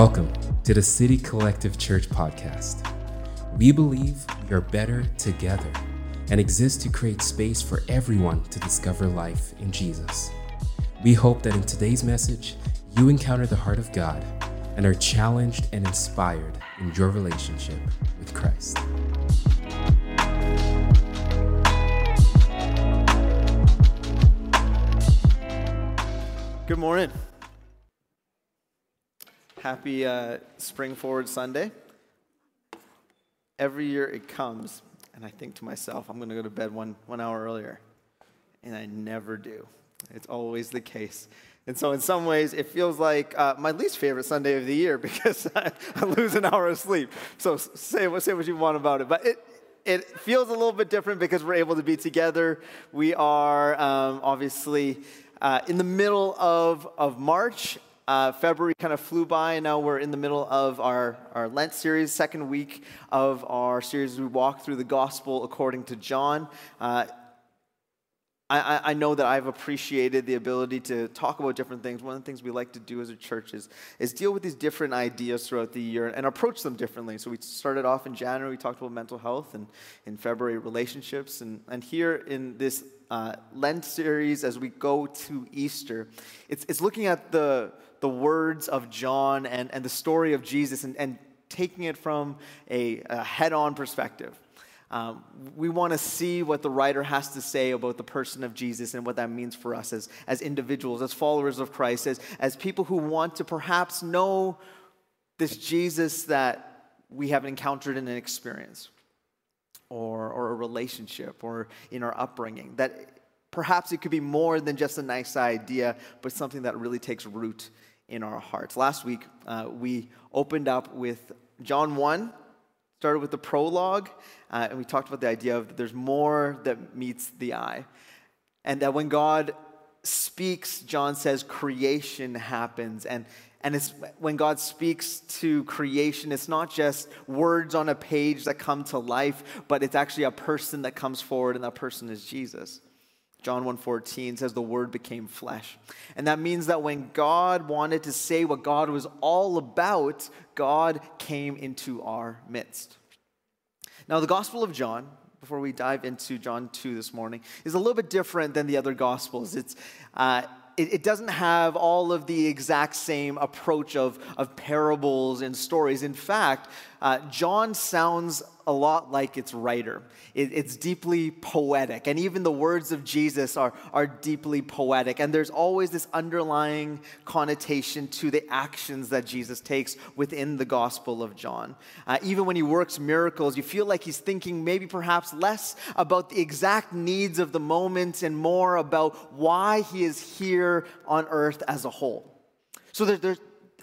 Welcome to the City Collective Church podcast. We believe we are better together and exist to create space for everyone to discover life in Jesus. We hope that in today's message, you encounter the heart of God and are challenged and inspired in your relationship with Christ. Good morning. Happy uh, Spring Forward Sunday. Every year it comes, and I think to myself, I'm going to go to bed one, one hour earlier. And I never do. It's always the case. And so, in some ways, it feels like uh, my least favorite Sunday of the year because I, I lose an hour of sleep. So, say, what, say what you want about it. But it, it feels a little bit different because we're able to be together. We are um, obviously uh, in the middle of, of March, uh, February kind of flew by, and now we're in the middle of our, our Lent series, second week of our series. We walk through the gospel according to John. Uh, I, I, know that I've appreciated the ability to talk about different things. One of the things we like to do as a church is, is deal with these different ideas throughout the year and approach them differently. So we started off in January, we talked about mental health, and in February, relationships. And, and here in this uh, Lent series, as we go to Easter, it's, it's looking at the, the words of John and, and the story of Jesus and, and taking it from a, a head on perspective. Um, we want to see what the writer has to say about the person of Jesus and what that means for us as, as individuals, as followers of Christ, as, as people who want to perhaps know this Jesus that we have encountered in an experience or, or a relationship or in our upbringing. That perhaps it could be more than just a nice idea, but something that really takes root in our hearts. Last week, uh, we opened up with John 1, started with the prologue, uh, and we talked about the idea of there's more that meets the eye. And that when God speaks, John says creation happens. And, and it's when God speaks to creation, it's not just words on a page that come to life, but it's actually a person that comes forward, and that person is Jesus. John 1:14 says the word became flesh. And that means that when God wanted to say what God was all about, God came into our midst. Now the Gospel of John, before we dive into John 2 this morning, is a little bit different than the other Gospels. It's, uh, it, it, doesn't have all of the exact same approach of, of parables and stories. In fact, uh, John sounds a lot like its writer. It, it's deeply poetic, and even the words of Jesus are, are deeply poetic. And there's always this underlying connotation to the actions that Jesus takes within the Gospel of John. Uh, even when he works miracles, you feel like he's thinking maybe perhaps less about the exact needs of the moment and more about why he is here on earth as a whole. So there,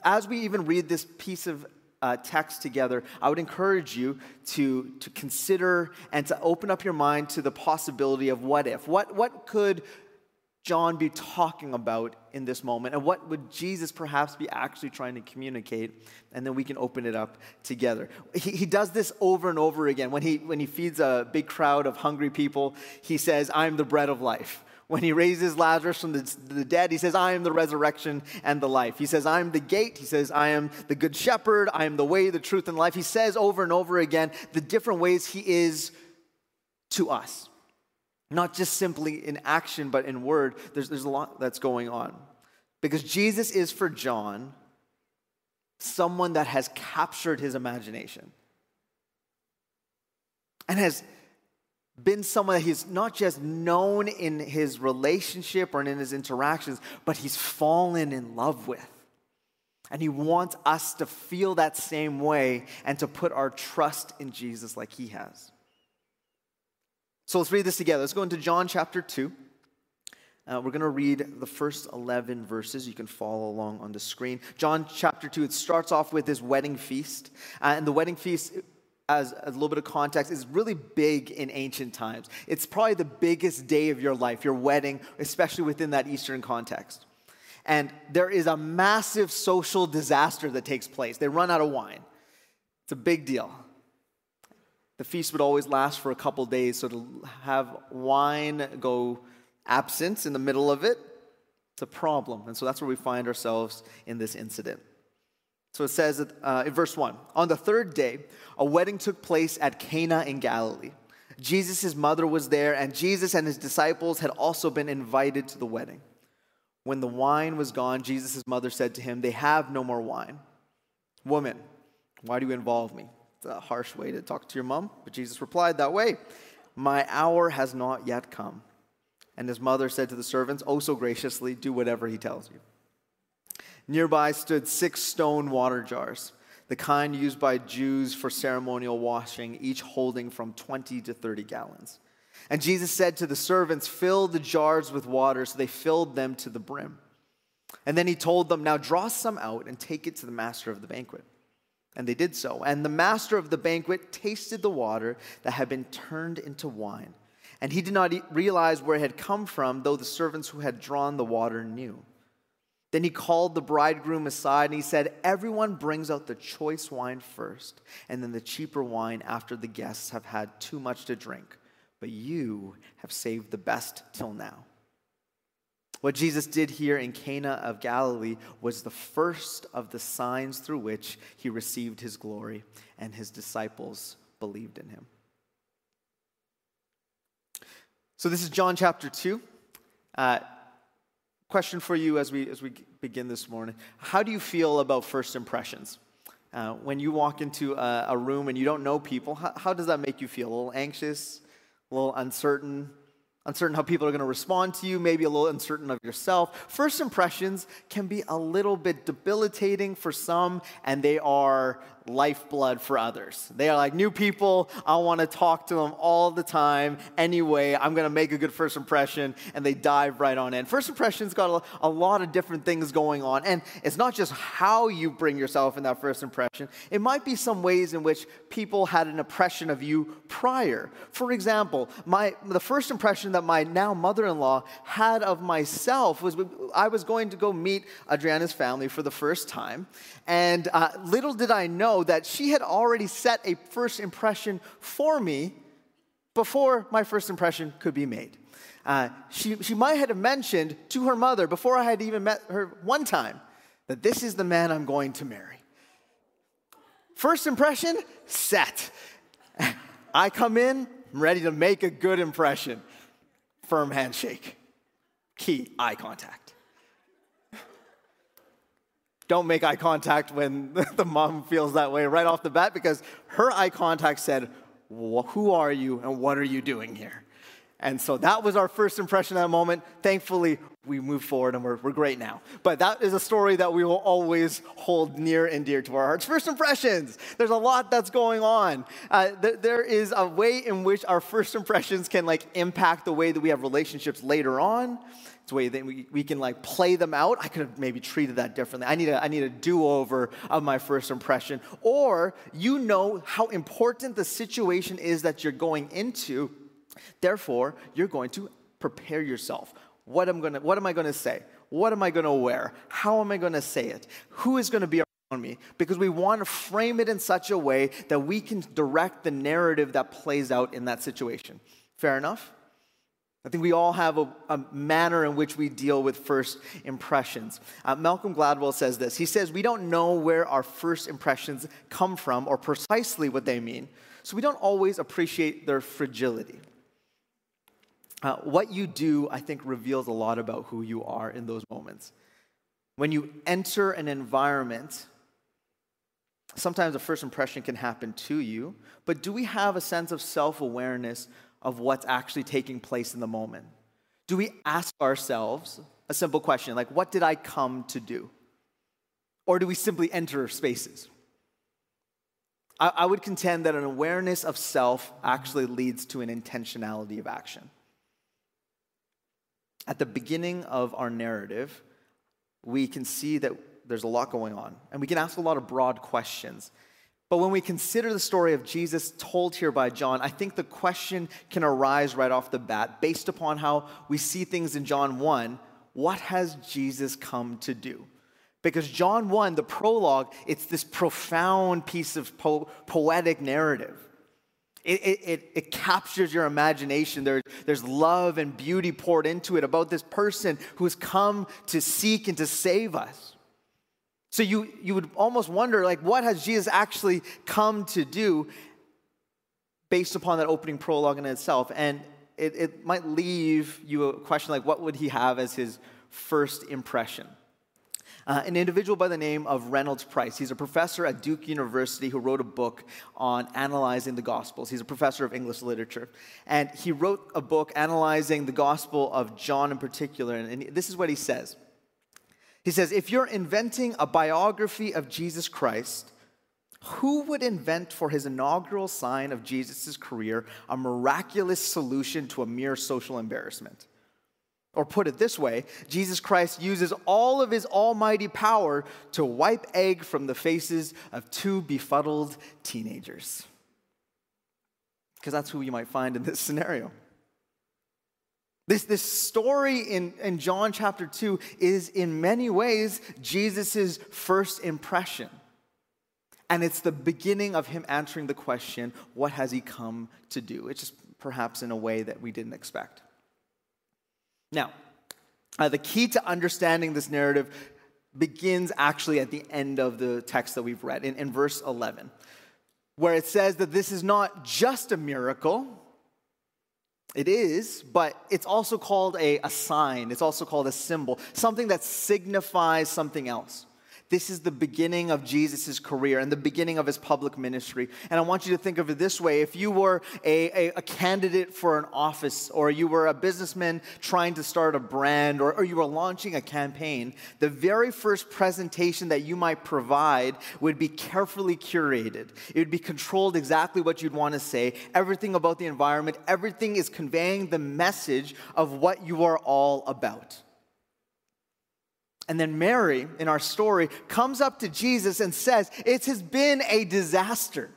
as we even read this piece of uh, text together, I would encourage you to, to consider and to open up your mind to the possibility of what if. What, what could John be talking about in this moment? And what would Jesus perhaps be actually trying to communicate? And then we can open it up together. He, he does this over and over again. When he, when he feeds a big crowd of hungry people, he says, I'm the bread of life. When he raises Lazarus from the, the, dead, he says, I am the resurrection and the life. He says, I am the gate. He says, I am the good shepherd. I am the way, the truth, and life. He says over and over again the different ways he is to us. Not just simply in action, but in word. There's, there's a lot that's going on. Because Jesus is for John someone that has captured his imagination and has been someone that he's not just known in his relationship or in his interactions, but he's fallen in love with. And he wants us to feel that same way and to put our trust in Jesus like he has. So let's read this together. Let's go into John chapter 2. Uh, we're going to read the first 11 verses. You can follow along on the screen. John chapter 2, it starts off with this wedding feast. Uh, and the wedding feast as a little bit of context, is really big in ancient times. It's probably the biggest day of your life, your wedding, especially within that Eastern context. And there is a massive social disaster that takes place. They run out of wine. It's a big deal. The feast would always last for a couple days, so to have wine go absent in the middle of it, it's a problem. And so that's where we find ourselves in this incident. So it says uh, in verse 1 On the third day, a wedding took place at Cana in Galilee. Jesus' mother was there, and Jesus and his disciples had also been invited to the wedding. When the wine was gone, Jesus' mother said to him, They have no more wine. Woman, why do you involve me? It's a harsh way to talk to your mom, but Jesus replied that way My hour has not yet come. And his mother said to the servants, Oh, so graciously, do whatever he tells you. Nearby stood six stone water jars, the kind used by Jews for ceremonial washing, each holding from 20 to 30 gallons. And Jesus said to the servants, Fill the jars with water. So they filled them to the brim. And then he told them, Now draw some out and take it to the master of the banquet. And they did so. And the master of the banquet tasted the water that had been turned into wine. And he did not realize where it had come from, though the servants who had drawn the water knew. Then he called the bridegroom aside and he said, Everyone brings out the choice wine first, and then the cheaper wine after the guests have had too much to drink. But you have saved the best till now. What Jesus did here in Cana of Galilee was the first of the signs through which he received his glory, and his disciples believed in him. So, this is John chapter 2. Uh, question for you as we, as we begin this morning How do you feel about first impressions? Uh, when you walk into a, a, room and you don't know people, how, how does that make you feel? A little anxious, a little uncertain, uncertain how people are going to respond to you, maybe a little uncertain of yourself. First impressions can be a little bit debilitating for some, and they are lifeblood for others. They are like new people. I want to talk to them all the time. Anyway, I'm going to make a good first impression, and they dive right on in. First impressions got a, lot of different things going on, and it's not just how you bring yourself in that first impression. It might be some ways in which people had an impression of you prior. For example, my the first impression that my now mother-in-law had of myself was I was going to go meet Adriana's family for the first time, and uh, little did I know that she had already set a first impression for me before my first impression could be made. Uh, she, she might have mentioned to her mother before I had even met her one time that this is the man I'm going to marry. First impression, set. I come in, I'm ready to make a good impression. Firm handshake. Key, eye contact. Don't make eye contact when the mom feels that way right off the bat because her eye contact said, Who are you and what are you doing here? And so that was our first impression at that moment. Thankfully, we moved forward and we're, we're great now. But that is a story that we will always hold near and dear to our hearts. First impressions. There's a lot that's going on. Uh, th- there is a way in which our first impressions can like impact the way that we have relationships later on. It's a way that we, we can like play them out. I could have maybe treated that differently. I need a, I need a do-over of my first impression. Or you know how important the situation is that you're going into. Therefore, you're going to prepare yourself. What am, gonna, what am I going to say? What am I going to wear? How am I going to say it? Who is going to be around me? Because we want to frame it in such a way that we can direct the narrative that plays out in that situation. Fair enough? I think we all have a, a, manner in which we deal with first impressions. Uh, Malcolm Gladwell says this. He says, We don't know where our first impressions come from or precisely what they mean, so we don't always appreciate their fragility. Uh, what you do, I think, reveals a lot about who you are in those moments. When you enter an environment, sometimes a first impression can happen to you, but do we have a sense of self awareness of what's actually taking place in the moment? Do we ask ourselves a simple question like, what did I come to do? Or do we simply enter spaces? I, I would contend that an awareness of self actually leads to an intentionality of action. At the beginning of our narrative, we can see that there's a lot going on, and we can ask a lot of broad questions. But when we consider the story of Jesus told here by John, I think the question can arise right off the bat based upon how we see things in John 1. What has Jesus come to do? Because John 1, the prologue, it's this profound piece of po- poetic narrative. It, it, it, it, captures your imagination. There, there's love and beauty poured into it about this person who has come to seek and to save us. So you, you would almost wonder, like, what has Jesus actually come to do based upon that opening prologue in itself? And it, it might leave you a question like, what would he have as his first impression? Uh, an individual by the name of Reynolds Price. He's a professor at Duke University who wrote a book on analyzing the Gospels. He's a professor of English literature. And he wrote a book analyzing the Gospel of John in particular. And this is what he says He says, If you're inventing a biography of Jesus Christ, who would invent for his inaugural sign of Jesus' career a miraculous solution to a mere social embarrassment? Or put it this way Jesus Christ uses all of his almighty power to wipe egg from the faces of two befuddled teenagers. Because that's who you might find in this scenario. This, this story in, in John chapter 2 is in many ways Jesus' first impression. And it's the beginning of him answering the question, what has he come to do? It's just perhaps in a way that we didn't expect. Now, uh, the key to understanding this narrative begins actually at the end of the text that we've read, in, in verse 11, where it says that this is not just a miracle. It is, but it's also called a, a sign. It's also called a symbol, something that signifies something else. This is the beginning of Jesus' career and the beginning of his public ministry. And I want you to think of it this way if you were a, a, a candidate for an office, or you were a businessman trying to start a brand, or, or you were launching a campaign, the very first presentation that you might provide would be carefully curated. It would be controlled exactly what you'd want to say, everything about the environment, everything is conveying the message of what you are all about. And then Mary, in our story, comes up to Jesus and says, It has been a disaster.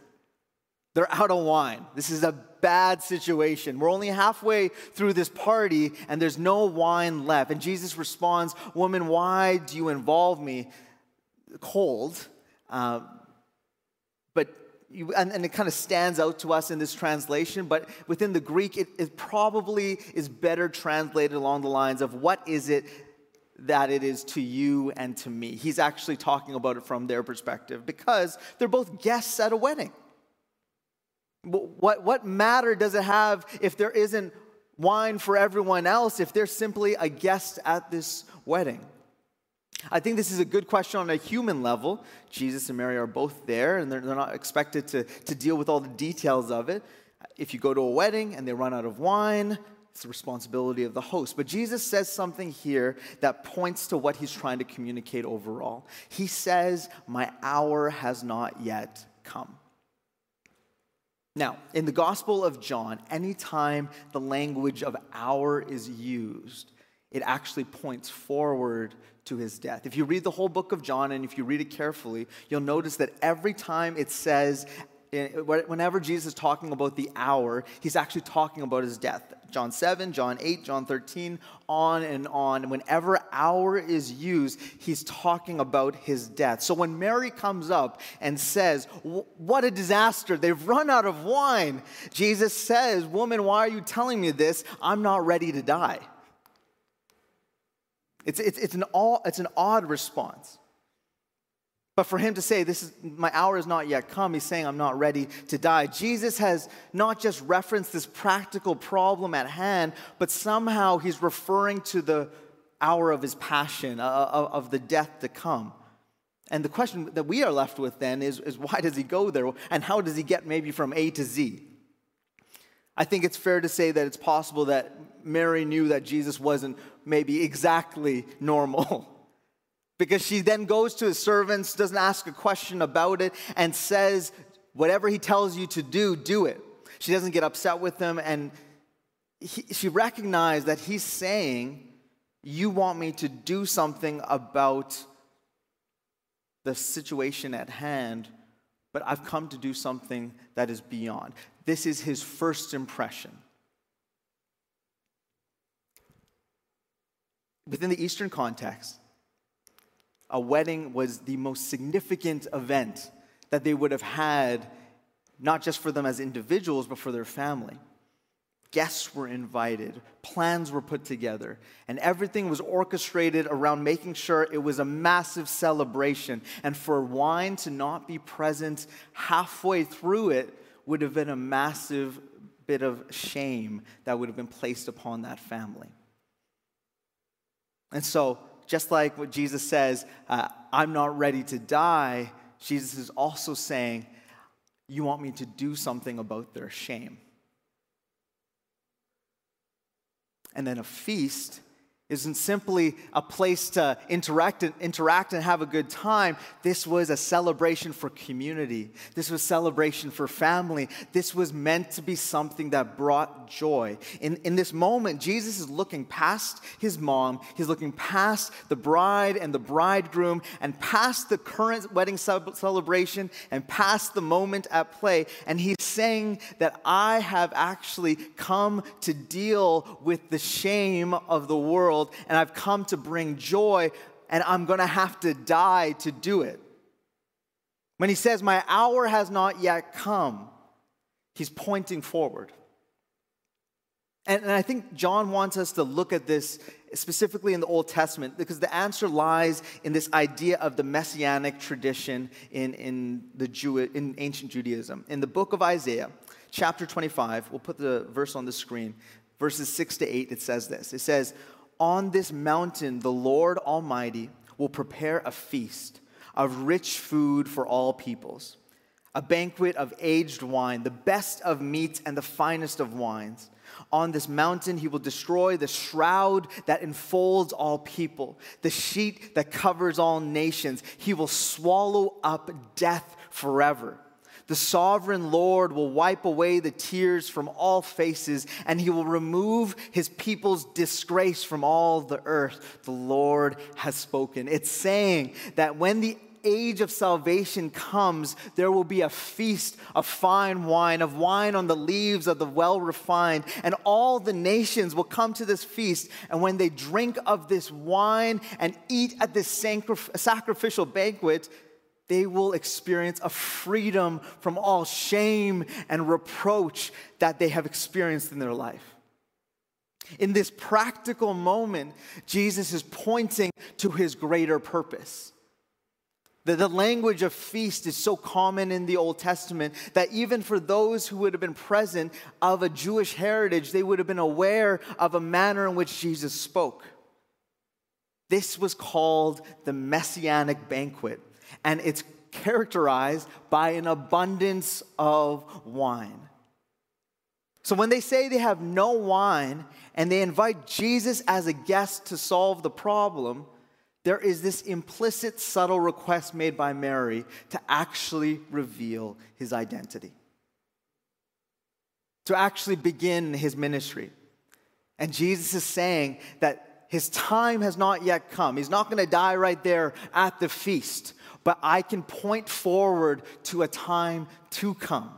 They're out of wine. This is a bad situation. We're only halfway through this party and there's no wine left. And Jesus responds, Woman, why do you involve me? Cold. Uh, but you, and, and, it kind of stands out to us in this translation, but within the Greek, it, it probably is better translated along the lines of what is it that it is to you and to me. He's actually talking about it from their perspective because they're both guests at a wedding. What, what matter does it have if there isn't wine for everyone else if they're simply a guest at this wedding? I think this is a good question on a human level. Jesus and Mary are both there, and they're, they're not expected to, to deal with all the details of it. If you go to a wedding and they run out of wine, it's the responsibility of the host. But Jesus says something here that points to what he's trying to communicate overall. He says, My hour has not yet come. Now, in the Gospel of John, anytime the language of hour is used, it actually points forward to his death. If you read the whole book of John and if you read it carefully, you'll notice that every time it says whenever Jesus is talking about the hour, he's actually talking about his death. John 7, John 8, John 13, on and on. Whenever hour is used, he's talking about his death. So when Mary comes up and says, What a disaster, they've run out of wine, Jesus says, Woman, why are you telling me this? I'm not ready to die. It's, it's, it's, an, all, it's an odd response. But for him to say, This is my hour is not yet come, he's saying, I'm not ready to die. Jesus has not just referenced this practical problem at hand, but somehow he's referring to the hour of his passion, uh, uh, of the death to come. And the question that we are left with then is, is why does he go there? And how does he get maybe from A to Z? I think it's fair to say that it's possible that Mary knew that Jesus wasn't maybe exactly normal. Because she then goes to his servants, doesn't ask a question about it, and says, Whatever he tells you to do, do it. She doesn't get upset with him, and he, she recognized that he's saying, You want me to do something about the situation at hand, but I've come to do something that is beyond. This is his first impression. Within the Eastern context, a wedding was the most significant event that they would have had, not just for them as individuals, but for their family. Guests were invited, plans were put together, and everything was orchestrated around making sure it was a massive celebration. And for wine to not be present halfway through it would have been a massive bit of shame that would have been placed upon that family. And so, just like what Jesus says, uh, I'm not ready to die, Jesus is also saying, You want me to do something about their shame. And then a feast isn't simply a place to interact and, interact and have a good time. This was a celebration for community. This was a celebration for family. This was meant to be something that brought joy. In, in this moment, Jesus is looking past his mom. He's looking past the bride and the bridegroom and past the current wedding celebration and past the moment at play. And he's saying that I have actually come to deal with the shame of the world world and I've come to bring joy and I'm going to have to die to do it. When he says, My hour has not yet come, he's pointing forward. And, and, I think John wants us to look at this specifically in the Old Testament because the answer lies in this idea of the messianic tradition in, in, the Jew, in ancient Judaism. In the book of Isaiah, chapter 25, we'll put the verse on the screen, verses 6 to 8, it says this. It says, on this mountain, the Lord Almighty will prepare a feast of rich food for all peoples, a banquet of aged wine, the best of meats and the finest of wines. On this mountain, he will destroy the shroud that enfolds all people, the sheet that covers all nations. He will swallow up death forever. The sovereign Lord will wipe away the tears from all faces, and he will remove his people's disgrace from all the earth. The Lord has spoken. It's saying that when the age of salvation comes, there will be a feast of fine wine, of wine on the leaves of the well refined, and all the nations will come to this feast. And when they drink of this wine and eat at this sacrificial banquet, they will experience a freedom from all shame and reproach that they have experienced in their life. In this practical moment, Jesus is pointing to his greater purpose. The, the language of feast is so common in the Old Testament that even for those who would have been present of a Jewish heritage, they would have been aware of a manner in which Jesus spoke. This was called the Messianic banquet and it's characterized by an abundance of wine. So when they say they have no wine and they invite Jesus as a guest to solve the problem, there is this implicit, subtle request made by Mary to actually reveal his identity, to actually begin his ministry. And Jesus is saying that his time has not yet come. He's not going to die right there at the feast but I can point forward to a time to come.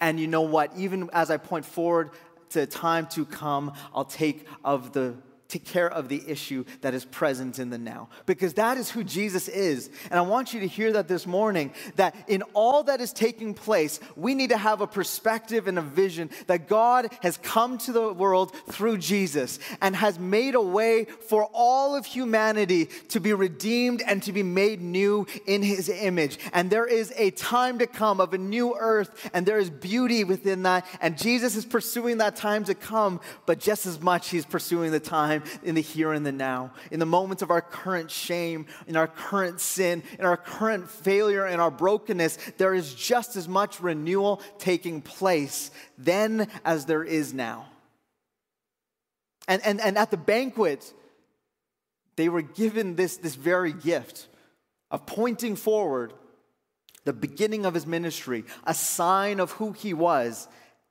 And you know what? Even as I point forward to a time to come, I'll take of the take care of the issue that is present in the now. Because that is who Jesus is. And I want you to hear that this morning that in all that is taking place, we need to have a perspective and a vision that God has come to the world through Jesus and has made a way for all of humanity to be redeemed and to be made new in his image. And there is a time to come of a new earth, and there is beauty within that. And Jesus is pursuing that time to come, but just as much, he's pursuing the time time, in the here and the now, in the moments of our current shame, in our current sin, in our current failure, and our brokenness, there is just as much renewal taking place then as there is now. And, and, and at the banquet, they were given this, this very gift of pointing forward the beginning of his ministry, a sign of who he was,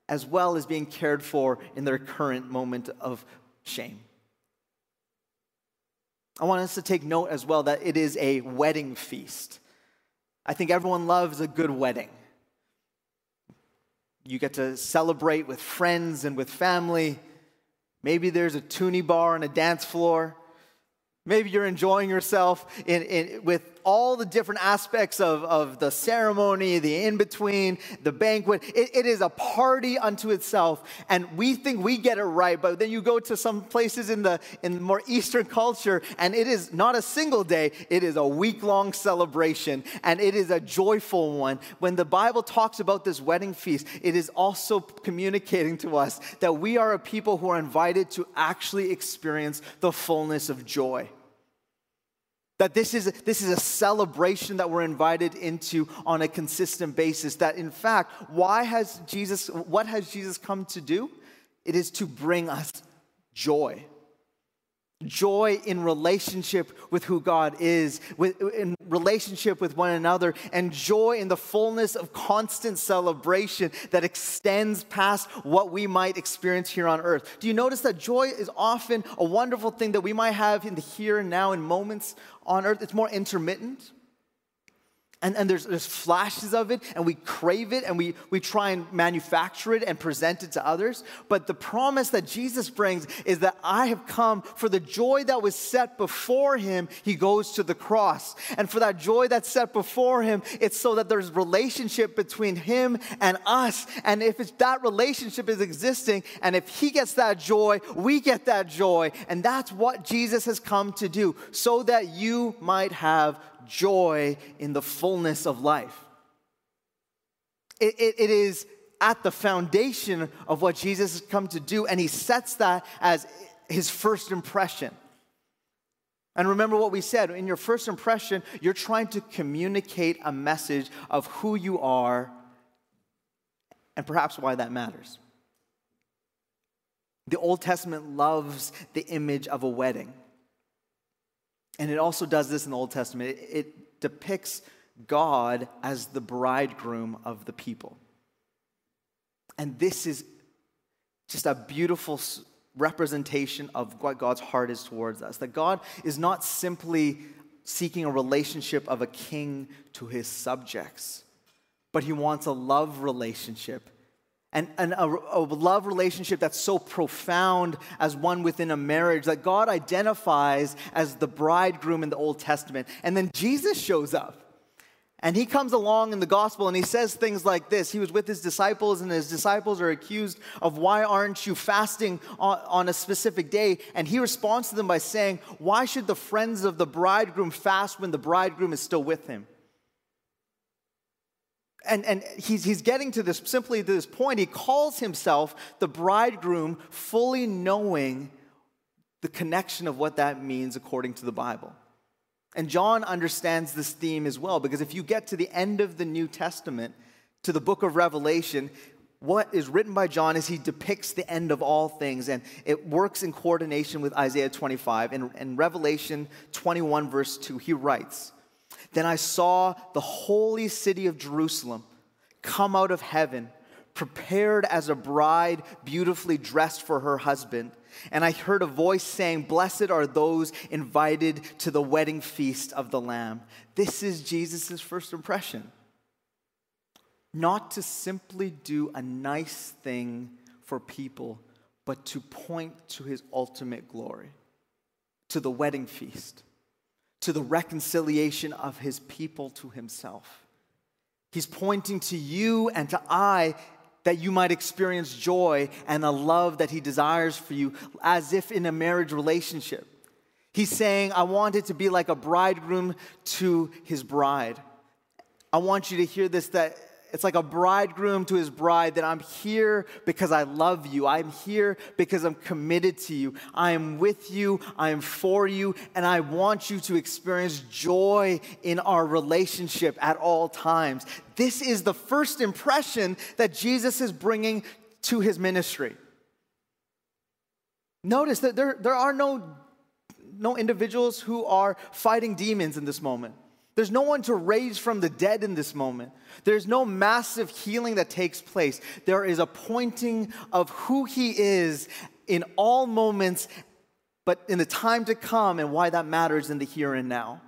as well as being cared for in their current moment of shame. I want us to take note as well that it is a wedding feast. I think everyone loves a good wedding. You get to celebrate with friends and with family. Maybe there's a toonie bar and a dance floor. Maybe you're enjoying yourself in, in, with all the different aspects of, of the ceremony, the in between, the banquet. It, it is a party unto itself. And we think we get it right, but then you go to some places in the in more Eastern culture, and it is not a single day, it is a week long celebration, and it is a joyful one. When the Bible talks about this wedding feast, it is also communicating to us that we are a people who are invited to actually experience the fullness of joy. That this is, this is a celebration that we're invited into on a consistent basis. That in fact, why has Jesus, what has Jesus come to do? It is to bring us joy joy in relationship with who God is, with, in relationship with one another, and joy in the fullness of constant celebration that extends past what we might experience here on earth. Do you notice that joy is often a wonderful thing that we might have in the here and now in moments on earth? It's more intermittent. And, and there's, there's flashes of it, and we crave it, and we, we try and manufacture it and present it to others. But the promise that Jesus brings is that I have come for the joy that was set before him, he goes to the cross. And for that joy that's set before him, it's so that there's relationship between him and us. And if it's, that relationship is existing, and if he gets that joy, we get that joy. And that's what Jesus has come to do, so that you might have joy in the fullness of life. It, it, it is at the foundation of what Jesus has come to do, and he sets that as his first impression. And remember what we said in your first impression, you're trying to communicate a message of who you are and perhaps why that matters. The Old Testament loves the image of a wedding. And it also does this in the Old Testament. It, it depicts God as the bridegroom of the people. And this is just a beautiful representation of what God's heart is towards us. That God is not simply seeking a relationship of a king to his subjects, but he wants a love relationship and, and a, a, love relationship that's so profound as one within a marriage that God identifies as the bridegroom in the Old Testament. And then Jesus shows up. And he comes along in the gospel and he says things like this. He was with his disciples, and his disciples are accused of, Why aren't you fasting on, on, a specific day? And he responds to them by saying, Why should the friends of the bridegroom fast when the bridegroom is still with him? And, and he's, he's getting to this simply to this point. He calls himself the bridegroom, fully knowing the connection of what that means according to the Bible. And John understands this theme as well, because if you get to the end of the New Testament, to the book of Revelation, what is written by John is he depicts the end of all things, and it works in coordination with Isaiah 25. In, in Revelation 21, verse 2, he writes, then I saw the holy city of Jerusalem come out of heaven, prepared as a bride beautifully dressed for her husband. And I heard a voice saying, Blessed are those invited to the wedding feast of the Lamb. This is Jesus' first impression. Not to simply do a nice thing for people, but to point to his ultimate glory, to the wedding feast to the reconciliation of his people to himself. He's pointing to you and to I that you might experience joy and a love that he desires for you as if in a marriage relationship. He's saying, I want it to be like a bridegroom to his bride. I want you to hear this that it's like a bridegroom to his bride that I'm here because I love you. I'm here because I'm committed to you. I am with you. I am for you. And I want you to experience joy in our relationship at all times. This is the first impression that Jesus is bringing to his ministry. Notice that there, there are no, no individuals who are fighting demons in this moment. There's no one to raise from the dead in this moment. There's no massive healing that takes place. There is a pointing of who He is in all moments, but in the time to come and why that matters in the here and now.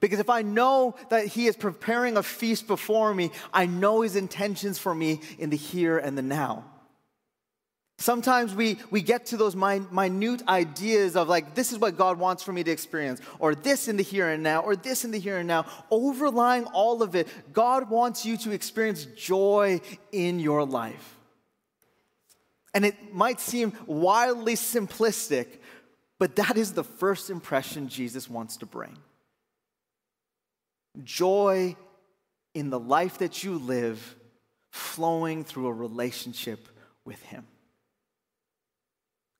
Because if I know that He is preparing a feast before me, I know His intentions for me in the here and the now. Sometimes we, we get to those minute ideas of like, this is what God wants for me to experience, or this in the here and now, or this in the here and now. Overlying all of it, God wants you to experience joy in your life. And it might seem wildly simplistic, but that is the first impression Jesus wants to bring. Joy in the life that you live, flowing through a relationship with Him.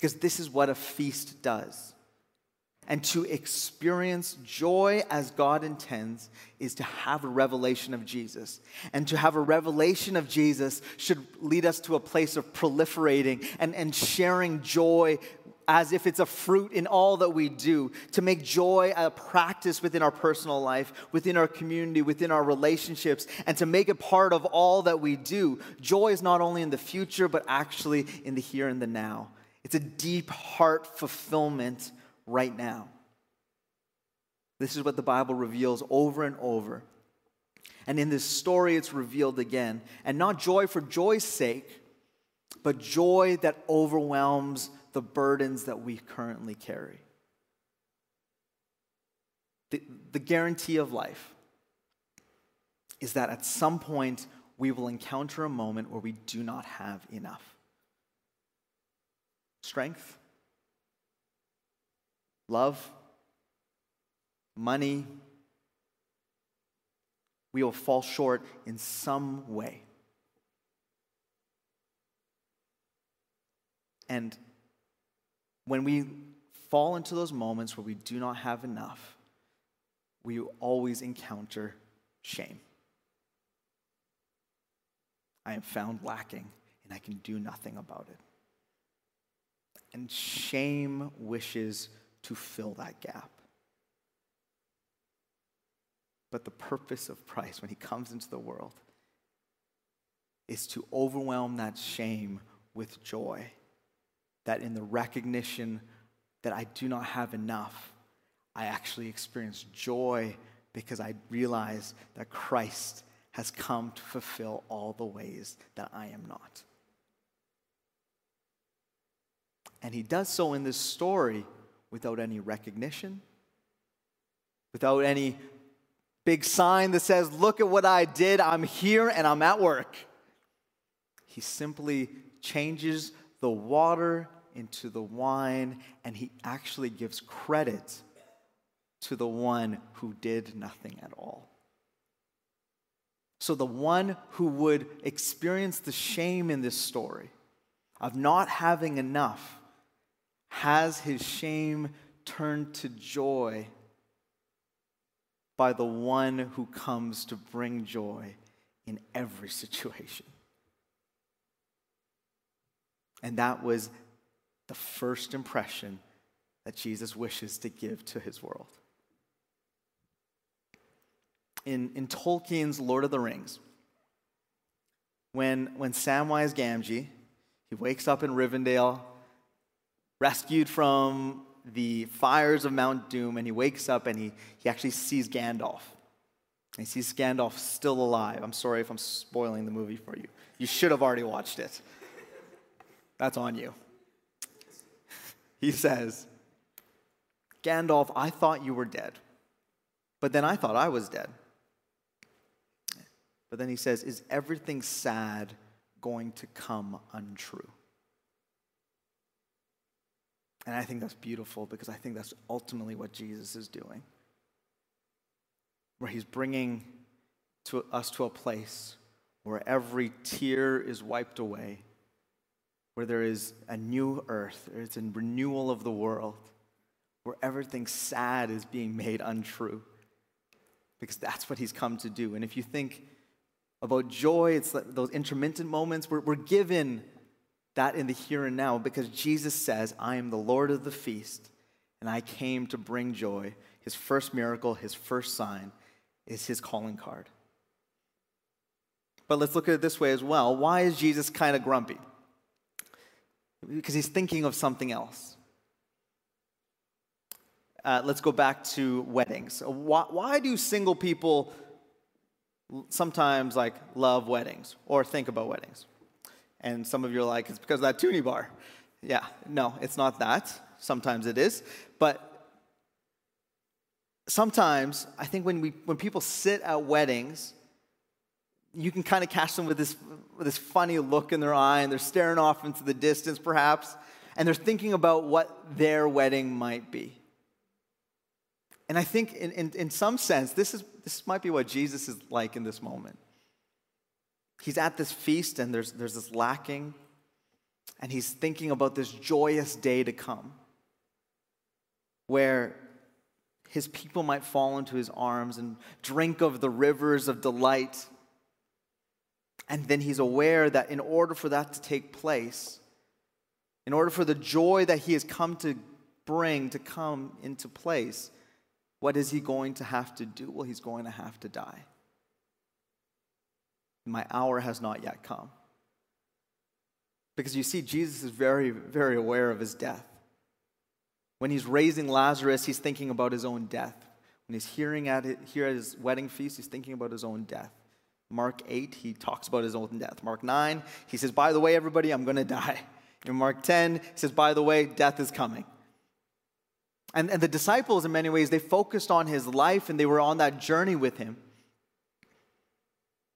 Because this is what a feast does. And to experience joy as God intends is to have a revelation of Jesus. And to have a revelation of Jesus should lead us to a place of proliferating and, and sharing joy as if it's a fruit in all that we do, to make joy a practice within our personal life, within our community, within our relationships, and to make it part of all that we do. Joy is not only in the future, but actually in the here and the now. It's a deep heart fulfillment right now. This is what the Bible reveals over and over. And in this story, it's revealed again. And not joy for joy's sake, but joy that overwhelms the burdens that we currently carry. The, the guarantee of life is that at some point we will encounter a moment where we do not have enough strength, love, money. We will fall short in some way. And when we fall into those moments where we do not have enough, we always encounter shame. I am found lacking, and I can do nothing about it. And shame wishes to fill that gap. But the purpose of Christ when he comes into the world is to overwhelm that shame with joy. That in the recognition that I do not have enough, I actually experience joy because I realize that Christ has come to fulfill all the ways that I am not. And he does so in this story without any recognition, without any big sign that says, Look at what I did, I'm here and I'm at work. He simply changes the water into the wine, and he actually gives credit to the one who did nothing at all. So, the one who would experience the shame in this story of not having enough has his shame turned to joy by the one who comes to bring joy in every situation. And that was the first impression that Jesus wishes to give to his world. In, in Tolkien's Lord of the Rings, when, when Samwise Gamgee, he wakes up in Rivendell rescued from the fires of Mount Doom, and he wakes up and he, he actually sees Gandalf. And he sees Gandalf still alive. I'm sorry if I'm spoiling the movie for you. You should have already watched it. That's on you. He says, Gandalf, I thought you were dead, but then I thought I was dead. But then he says, Is everything sad going to come untrue? And I think that's beautiful because I think that's ultimately what Jesus is doing. Where he's bringing to us to a place where every tear is wiped away, where there is a new earth, there's a renewal of the world, where everything sad is being made untrue. Because that's what he's come to do. And if you think about joy, it's those intermittent moments, we're, we're given that in the here and now because Jesus says, I am the Lord of the feast and I came to bring joy. His first miracle, his first sign is his calling card. But let's look at it this way as well. Why is Jesus kind of grumpy? Because he's thinking of something else. Uh, let's go back to weddings. Why, why do single people sometimes like love weddings or think about weddings? And some of you are like, it's because of that Toonie bar. Yeah, no, it's not that. Sometimes it is. But sometimes I think when, we, when people sit at weddings, you can kind of catch them with this, with this funny look in their eye and they're staring off into the distance perhaps and they're thinking about what their wedding might be. And I think in, in, in some sense, this, is, this might be what Jesus is like in this moment. He's at this feast and there's, there's this lacking, and he's thinking about this joyous day to come where his people might fall into his arms and drink of the rivers of delight. And then he's aware that in order for that to take place, in order for the joy that he has come to bring to come into place, what is he going to have to do? Well, he's going to have to die. My hour has not yet come. Because you see, Jesus is very, very aware of his death. When he's raising Lazarus, he's thinking about his own death. When he's hearing at it, here at his wedding feast, he's thinking about his own death. Mark 8, he talks about his own death. Mark 9, he says, By the way, everybody, I'm going to die. In Mark 10, he says, By the way, death is coming. And, and the disciples, in many ways, they focused on his life and they were on that journey with him.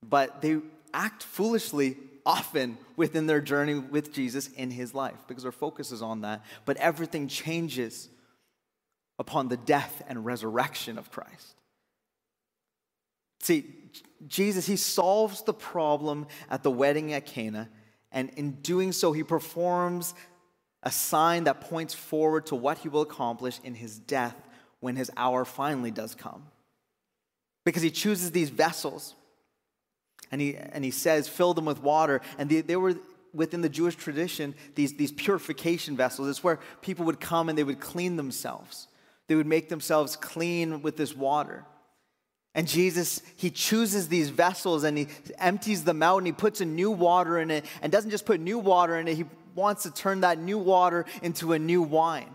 But they act foolishly often within their journey with Jesus in his life because their focus is on that. But everything changes upon the death and resurrection of Christ. See, Jesus, he solves the problem at the wedding at Cana, and in doing so, he performs a sign that points forward to what he will accomplish in his death when his hour finally does come. Because he chooses these vessels and he, and he says, fill them with water. And they, they were within the Jewish tradition, these, these purification vessels. It's where people would come and they would clean themselves, they would make themselves clean with this water. And Jesus, he chooses these vessels and he empties them out and he puts a new water in it and doesn't just put new water in it, he wants to turn that new water into a new wine.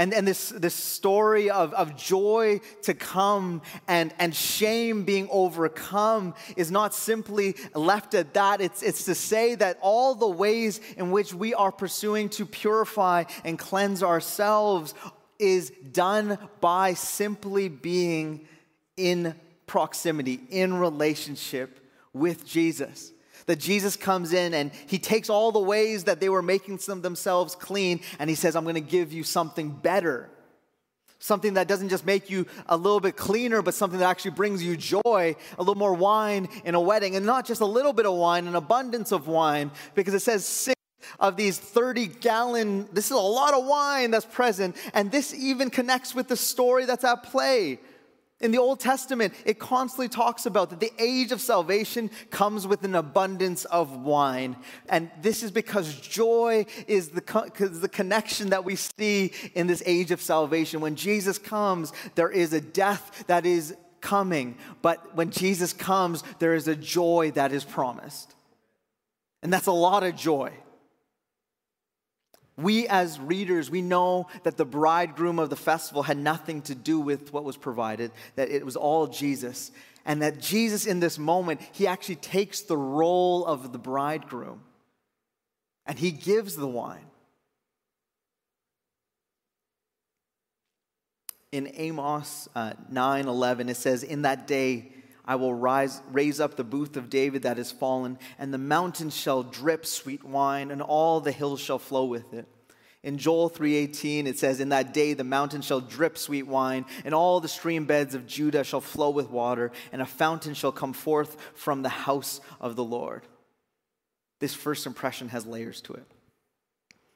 And, and this, this story of, of joy to come and, and shame being overcome is not simply left at that. It's, it's to say that all the ways in which we are pursuing to purify and cleanse ourselves is done by simply being in proximity, in relationship with Jesus that Jesus comes in and he takes all the ways that they were making themselves clean and he says, I'm going to give you something better. Something that doesn't just make you a little bit cleaner, but something that actually brings you joy, a little more wine in a wedding. And not just a little bit of wine, an abundance of wine, because it says six of these 30 gallon, this is a lot of wine that's present. And this even connects with the story that's at play in the Old Testament, it constantly talks about that the age of salvation comes with an abundance of wine. And this is because joy is the, co- the connection that we see in this age of salvation. When Jesus comes, there is a death that is coming. But when Jesus comes, there is a joy that is promised. And that's a lot of joy. We, as readers, we know that the bridegroom of the festival had nothing to do with what was provided, that it was all Jesus. And that Jesus, in this moment, he actually takes the role of the bridegroom and he gives the wine. In Amos uh, 9 11, it says, In that day, I will rise, raise up the booth of David that is fallen, and the mountains shall drip sweet wine, and all the hills shall flow with it. In Joel 3:18 it says in that day the mountain shall drip sweet wine and all the stream beds of Judah shall flow with water and a fountain shall come forth from the house of the Lord. This first impression has layers to it.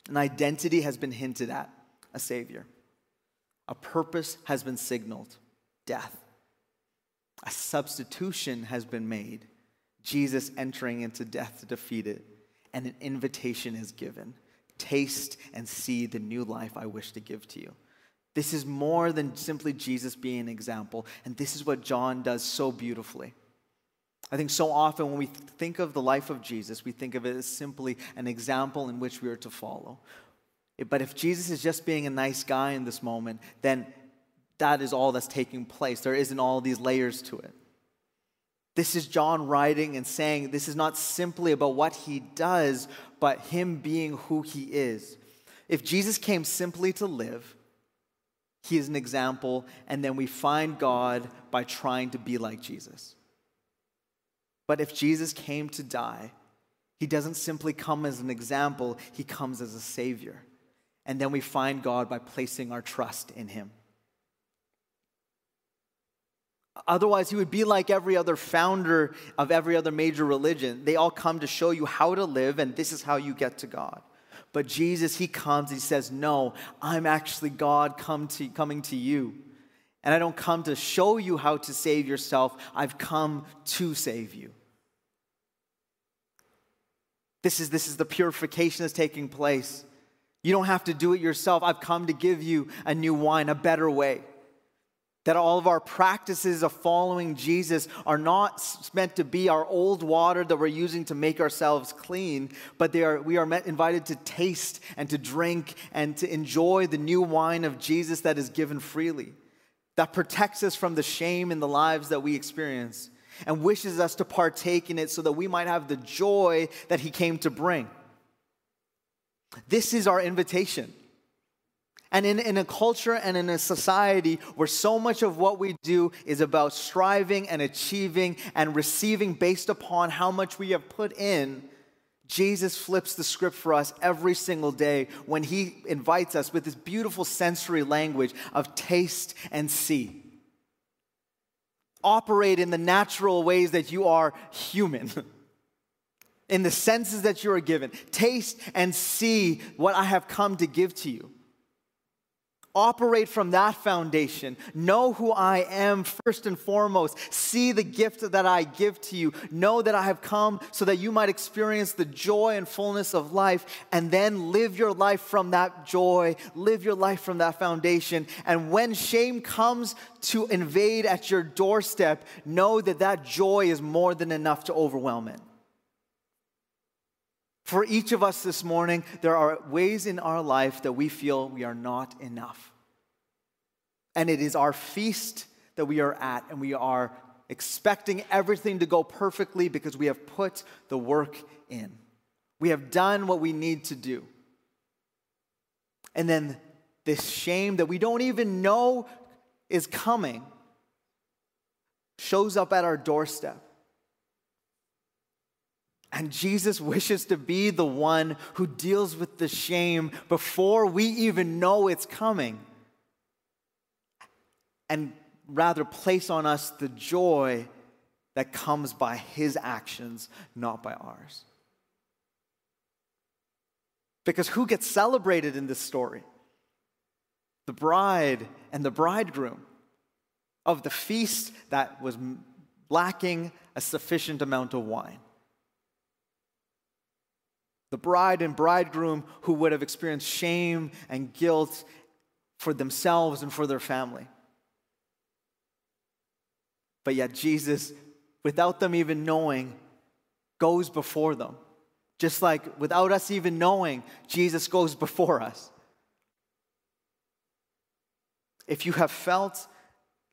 An identity has been hinted at, a savior. A purpose has been signaled, death. A substitution has been made, Jesus entering into death to defeat it, and an invitation is given. Taste and see the new life I wish to give to you. This is more than simply Jesus being an example, and this is what John does so beautifully. I think so often when we think of the life of Jesus, we think of it as simply an example in which we are to follow. But if Jesus is just being a nice guy in this moment, then that is all that's taking place. There isn't all these layers to it. This is John writing and saying this is not simply about what he does, but him being who he is. If Jesus came simply to live, he is an example, and then we find God by trying to be like Jesus. But if Jesus came to die, he doesn't simply come as an example, he comes as a savior. And then we find God by placing our trust in him. Otherwise, he would be like every other founder of every other major religion. They all come to show you how to live, and this is how you get to God. But Jesus, he comes, he says, No, I'm actually God come to, coming to you. And I don't come to show you how to save yourself, I've come to save you. This is, this is the purification that's taking place. You don't have to do it yourself. I've come to give you a new wine, a better way. That all of our practices of following Jesus are not meant to be our old water that we're using to make ourselves clean, but they are, we are met, invited to taste and to drink and to enjoy the new wine of Jesus that is given freely, that protects us from the shame in the lives that we experience and wishes us to partake in it so that we might have the joy that He came to bring. This is our invitation. And in, in a culture and in a society where so much of what we do is about striving and achieving and receiving based upon how much we have put in, Jesus flips the script for us every single day when he invites us with this beautiful sensory language of taste and see. Operate in the natural ways that you are human. in the senses that you are given. Taste and see what I have come to give to you. Operate from that foundation. Know who I am first and foremost. See the gift that I give to you. Know that I have come so that you might experience the joy and fullness of life, and then live your life from that joy. Live your life from that foundation. And when shame comes to invade at your doorstep, know that that joy is more than enough to overwhelm it. For each of us this morning, there are ways in our life that we feel we are not enough. And it is our feast that we are at, and we are expecting everything to go perfectly because we have put the work in. We have done what we need to do. And then this shame that we don't even know is coming shows up at our doorstep. And Jesus wishes to be the one who deals with the shame before we even know it's coming. And rather place on us the joy that comes by his actions, not by ours. Because who gets celebrated in this story? The bride and the bridegroom of the feast that was lacking a sufficient amount of wine the bride and bridegroom who would have experienced shame and guilt for themselves and for their family. But yet, Jesus, without them even knowing, goes before them. Just like without us even knowing, Jesus goes before us. If you have felt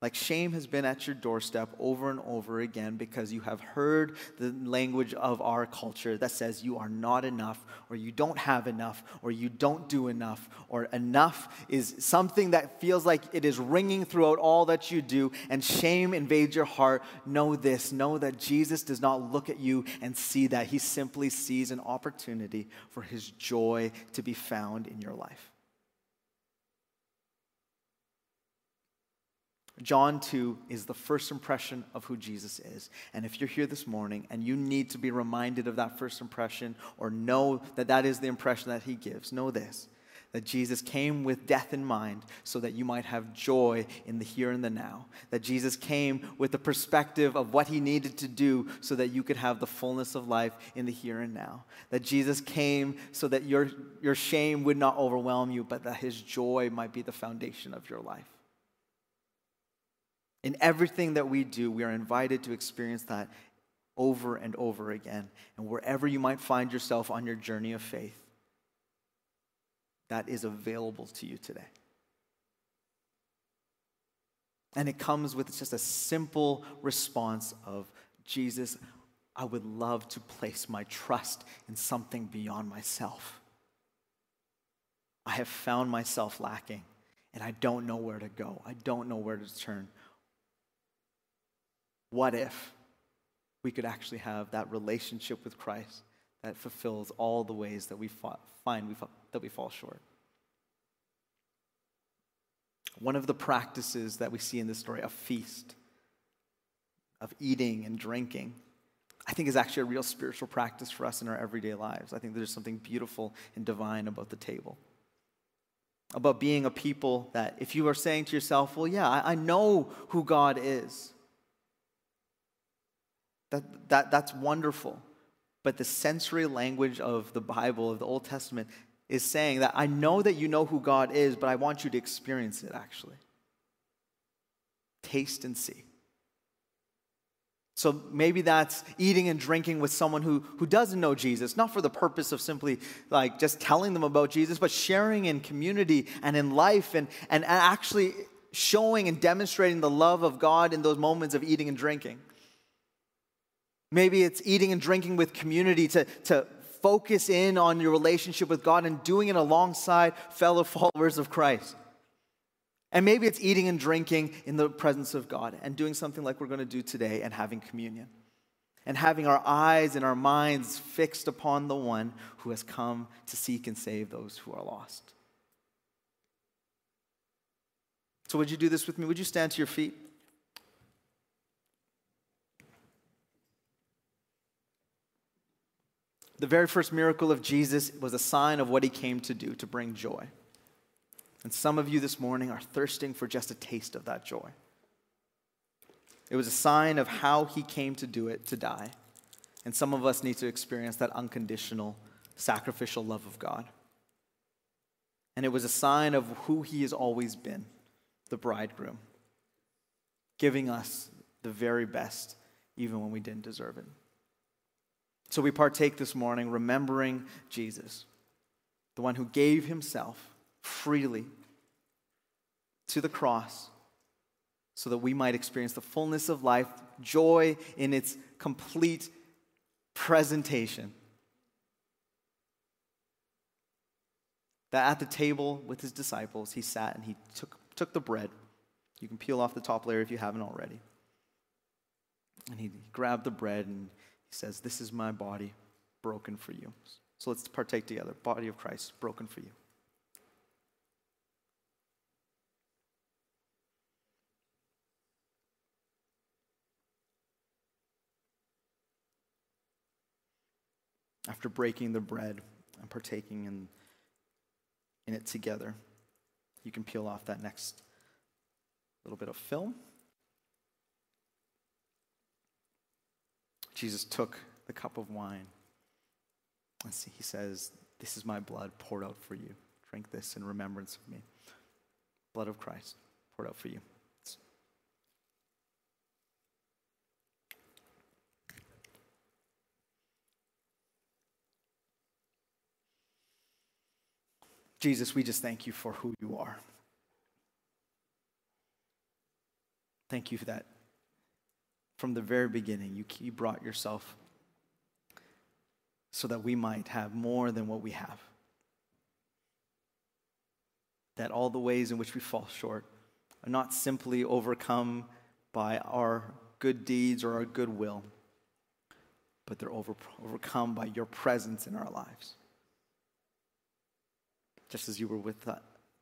like shame has been at your doorstep over and over again because you have heard the language of our culture that says you are not enough, or you don't have enough, or you don't do enough, or enough is something that feels like it is ringing throughout all that you do, and shame invades your heart. Know this know that Jesus does not look at you and see that. He simply sees an opportunity for his joy to be found in your life. John 2 is the first impression of who Jesus is. And if you're here this morning and you need to be reminded of that first impression or know that that is the impression that he gives, know this that Jesus came with death in mind so that you might have joy in the here and the now. That Jesus came with the perspective of what he needed to do so that you could have the fullness of life in the here and now. That Jesus came so that your, your shame would not overwhelm you, but that his joy might be the foundation of your life. In everything that we do, we are invited to experience that over and over again. And wherever you might find yourself on your journey of faith, that is available to you today. And it comes with just a simple response of Jesus, I would love to place my trust in something beyond myself. I have found myself lacking and I don't know where to go. I don't know where to turn. What if we could actually have that relationship with Christ that fulfills all the ways that we find we, that we fall short? One of the practices that we see in this story, a feast, of eating and drinking, I think is actually a real spiritual practice for us in our everyday lives. I think there's something beautiful and divine about the table. About being a people that, if you are saying to yourself, well, yeah, I, I know who God is, that, that, that's wonderful. But the sensory language of the Bible, of the Old Testament, is saying that I know that you know who God is, but I want you to experience it actually. Taste and see. So maybe that's eating and drinking with someone who, who doesn't know Jesus, not for the purpose of simply like just telling them about Jesus, but sharing in community and in life and, and actually showing and demonstrating the love of God in those moments of eating and drinking. Maybe it's eating and drinking with community to, to focus in on your relationship with God and doing it alongside fellow followers of Christ. And maybe it's eating and drinking in the presence of God and doing something like we're going to do today and having communion. And having our eyes and our minds fixed upon the one who has come to seek and save those who are lost. So, would you do this with me? Would you stand to your feet? The very first miracle of Jesus was a sign of what he came to do, to bring joy. And some of you this morning are thirsting for just a taste of that joy. It was a sign of how he came to do it, to die. And some of us need to experience that unconditional, sacrificial love of God. And it was a sign of who he has always been the bridegroom, giving us the very best, even when we didn't deserve it. So we partake this morning remembering Jesus, the one who gave himself freely to the cross so that we might experience the fullness of life, joy in its complete presentation. That at the table with his disciples, he sat and he took, took the bread. You can peel off the top layer if you haven't already. And he grabbed the bread and he says, This is my body broken for you. So let's partake together. Body of Christ broken for you. After breaking the bread and partaking in, in it together, you can peel off that next little bit of film. Jesus took the cup of wine. And see, he says, This is my blood poured out for you. Drink this in remembrance of me. Blood of Christ poured out for you. Jesus, we just thank you for who you are. Thank you for that from the very beginning, you, you brought yourself so that we might have more than what we have. That all the ways in which we fall short are not simply overcome by our good deeds or our good will, but they're over, overcome by your presence in our lives. Just as you were with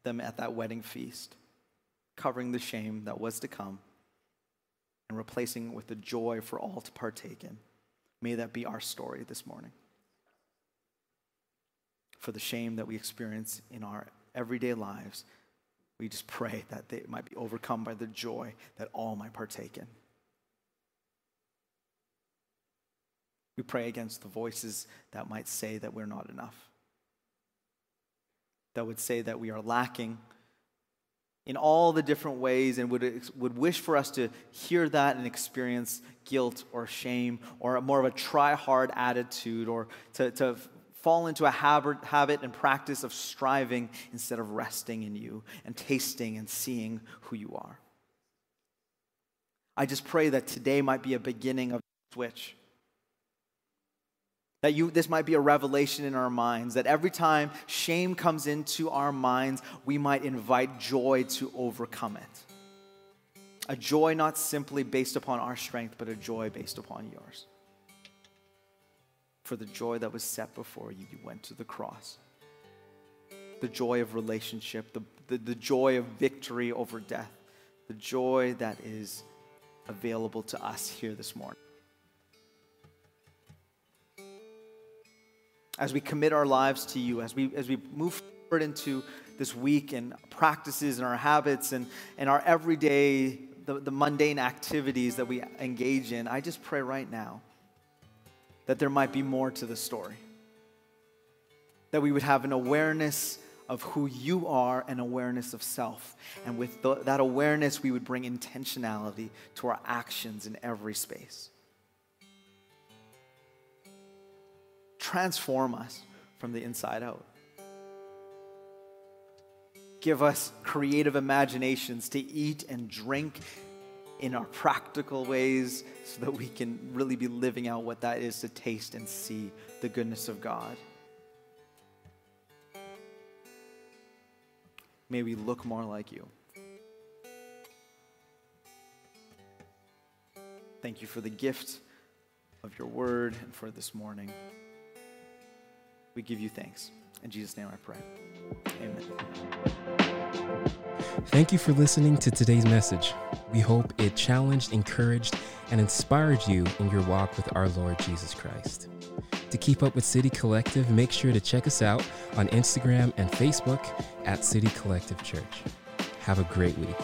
them at that wedding feast, covering the shame that was to come and replacing it with the joy for all to partake in. May that be our story this morning. For the shame that we experience in our everyday lives, we just pray that they might be overcome by the joy that all might partake in. We pray against the voices that might say that we're not enough, that would say that we are lacking in all the different ways and would, would wish for us to hear that and experience guilt or shame or more of a try hard attitude or to, to fall into a habit, habit and practice of striving instead of resting in you and tasting and seeing who you are. I just pray that today might be a beginning of switch. That you, this might be a revelation in our minds, that every time shame comes into our minds, we might invite joy to overcome it. A joy not simply based upon our strength, but a joy based upon yours. For the joy that was set before you, you went to the cross. The joy of relationship, the, the, the joy of victory over death, the joy that is available to us here this morning. As we commit our lives to you, as we, as we move forward into this week and practices and our habits and, and our everyday, the, the mundane activities that we engage in, I just pray right now that there might be more to the story. That we would have an awareness of who you are and awareness of self. And with the, that awareness, we would bring intentionality to our actions in every space. Transform us from the inside out. Give us creative imaginations to eat and drink in our practical ways so that we can really be living out what that is to taste and see the goodness of God. May we look more like you. Thank you for the gift of your word and for this morning. We give you thanks. In Jesus' name I pray. Amen. Thank you for listening to today's message. We hope it challenged, encouraged, and inspired you in your walk with our Lord Jesus Christ. To keep up with City Collective, make sure to check us out on Instagram and Facebook at City Collective Church. Have a great week.